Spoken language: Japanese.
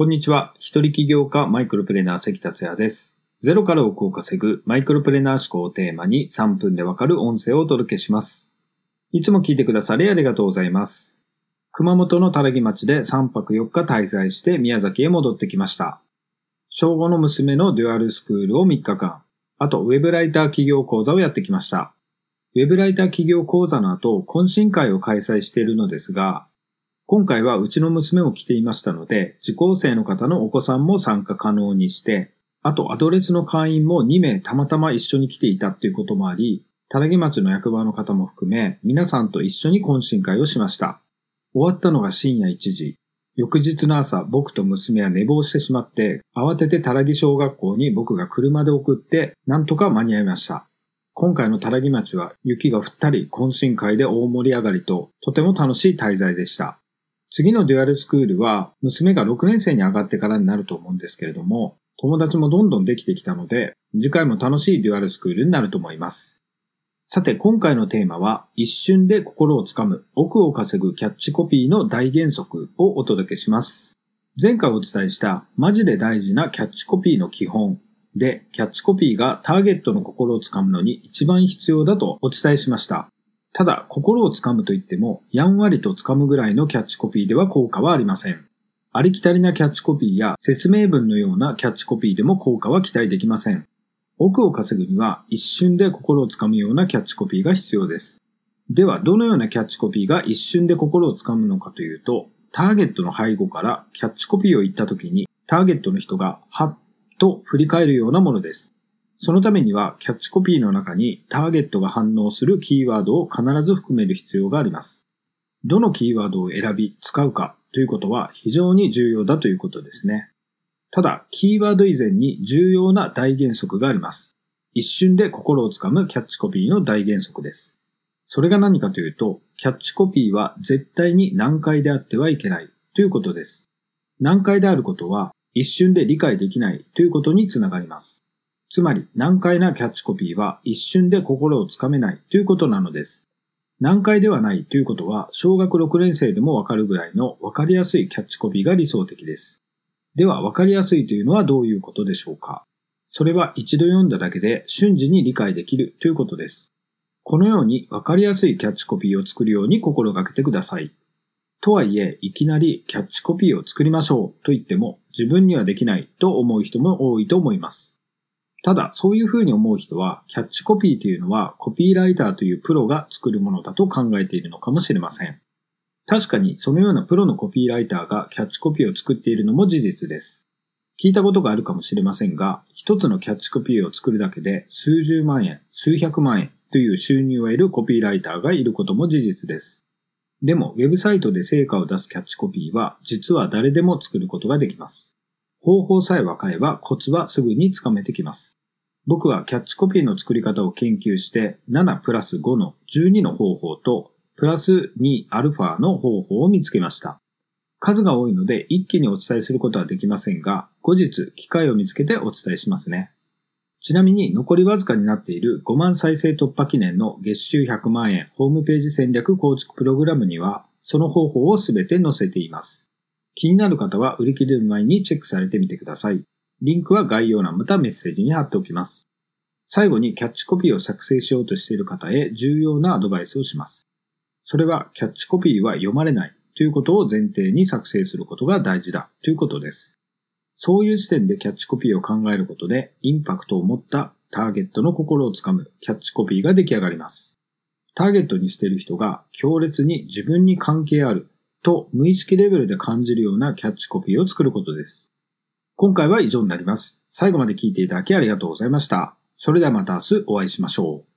こんにちは。一人起業家マイクロプレーナー関達也です。ゼロから億を稼ぐマイクロプレーナー思考をテーマに3分でわかる音声をお届けします。いつも聞いてくださりありがとうございます。熊本のたらぎ町で3泊4日滞在して宮崎へ戻ってきました。小5の娘のデュアルスクールを3日間、あとウェブライター企業講座をやってきました。ウェブライター企業講座の後、懇親会を開催しているのですが、今回はうちの娘も来ていましたので、受講生の方のお子さんも参加可能にして、あとアドレスの会員も2名たまたま一緒に来ていたということもあり、たらぎ町の役場の方も含め、皆さんと一緒に懇親会をしました。終わったのが深夜1時。翌日の朝、僕と娘は寝坊してしまって、慌ててたらぎ小学校に僕が車で送って、なんとか間に合いました。今回のたらぎ町は雪が降ったり、懇親会で大盛り上がりと、とても楽しい滞在でした。次のデュアルスクールは娘が6年生に上がってからになると思うんですけれども、友達もどんどんできてきたので、次回も楽しいデュアルスクールになると思います。さて、今回のテーマは、一瞬で心をつかむ、奥を稼ぐキャッチコピーの大原則をお届けします。前回お伝えした、マジで大事なキャッチコピーの基本で、キャッチコピーがターゲットの心をつかむのに一番必要だとお伝えしました。ただ、心をつかむといっても、やんわりとつかむぐらいのキャッチコピーでは効果はありません。ありきたりなキャッチコピーや説明文のようなキャッチコピーでも効果は期待できません。奥を稼ぐには一瞬で心をつかむようなキャッチコピーが必要です。では、どのようなキャッチコピーが一瞬で心をつかむのかというと、ターゲットの背後からキャッチコピーを言った時に、ターゲットの人がはっと振り返るようなものです。そのためには、キャッチコピーの中にターゲットが反応するキーワードを必ず含める必要があります。どのキーワードを選び、使うかということは非常に重要だということですね。ただ、キーワード以前に重要な大原則があります。一瞬で心をつかむキャッチコピーの大原則です。それが何かというと、キャッチコピーは絶対に難解であってはいけないということです。難解であることは一瞬で理解できないということにつながります。つまり難解なキャッチコピーは一瞬で心をつかめないということなのです。難解ではないということは小学6年生でもわかるぐらいのわかりやすいキャッチコピーが理想的です。ではわかりやすいというのはどういうことでしょうかそれは一度読んだだけで瞬時に理解できるということです。このようにわかりやすいキャッチコピーを作るように心がけてください。とはいえ、いきなりキャッチコピーを作りましょうと言っても自分にはできないと思う人も多いと思います。ただ、そういうふうに思う人は、キャッチコピーというのは、コピーライターというプロが作るものだと考えているのかもしれません。確かに、そのようなプロのコピーライターがキャッチコピーを作っているのも事実です。聞いたことがあるかもしれませんが、一つのキャッチコピーを作るだけで、数十万円、数百万円という収入を得るコピーライターがいることも事実です。でも、ウェブサイトで成果を出すキャッチコピーは、実は誰でも作ることができます。方法さえ分かればコツはすぐにつかめてきます。僕はキャッチコピーの作り方を研究して7プラス5の12の方法とプラス2アルファの方法を見つけました。数が多いので一気にお伝えすることはできませんが、後日機会を見つけてお伝えしますね。ちなみに残りわずかになっている5万再生突破記念の月収100万円ホームページ戦略構築プログラムにはその方法をすべて載せています。気になる方は売り切れる前にチェックされてみてください。リンクは概要欄またメッセージに貼っておきます。最後にキャッチコピーを作成しようとしている方へ重要なアドバイスをします。それはキャッチコピーは読まれないということを前提に作成することが大事だということです。そういう時点でキャッチコピーを考えることでインパクトを持ったターゲットの心をつかむキャッチコピーが出来上がります。ターゲットにしている人が強烈に自分に関係あると無意識レベルで感じるようなキャッチコピーを作ることです。今回は以上になります。最後まで聞いていただきありがとうございました。それではまた明日お会いしましょう。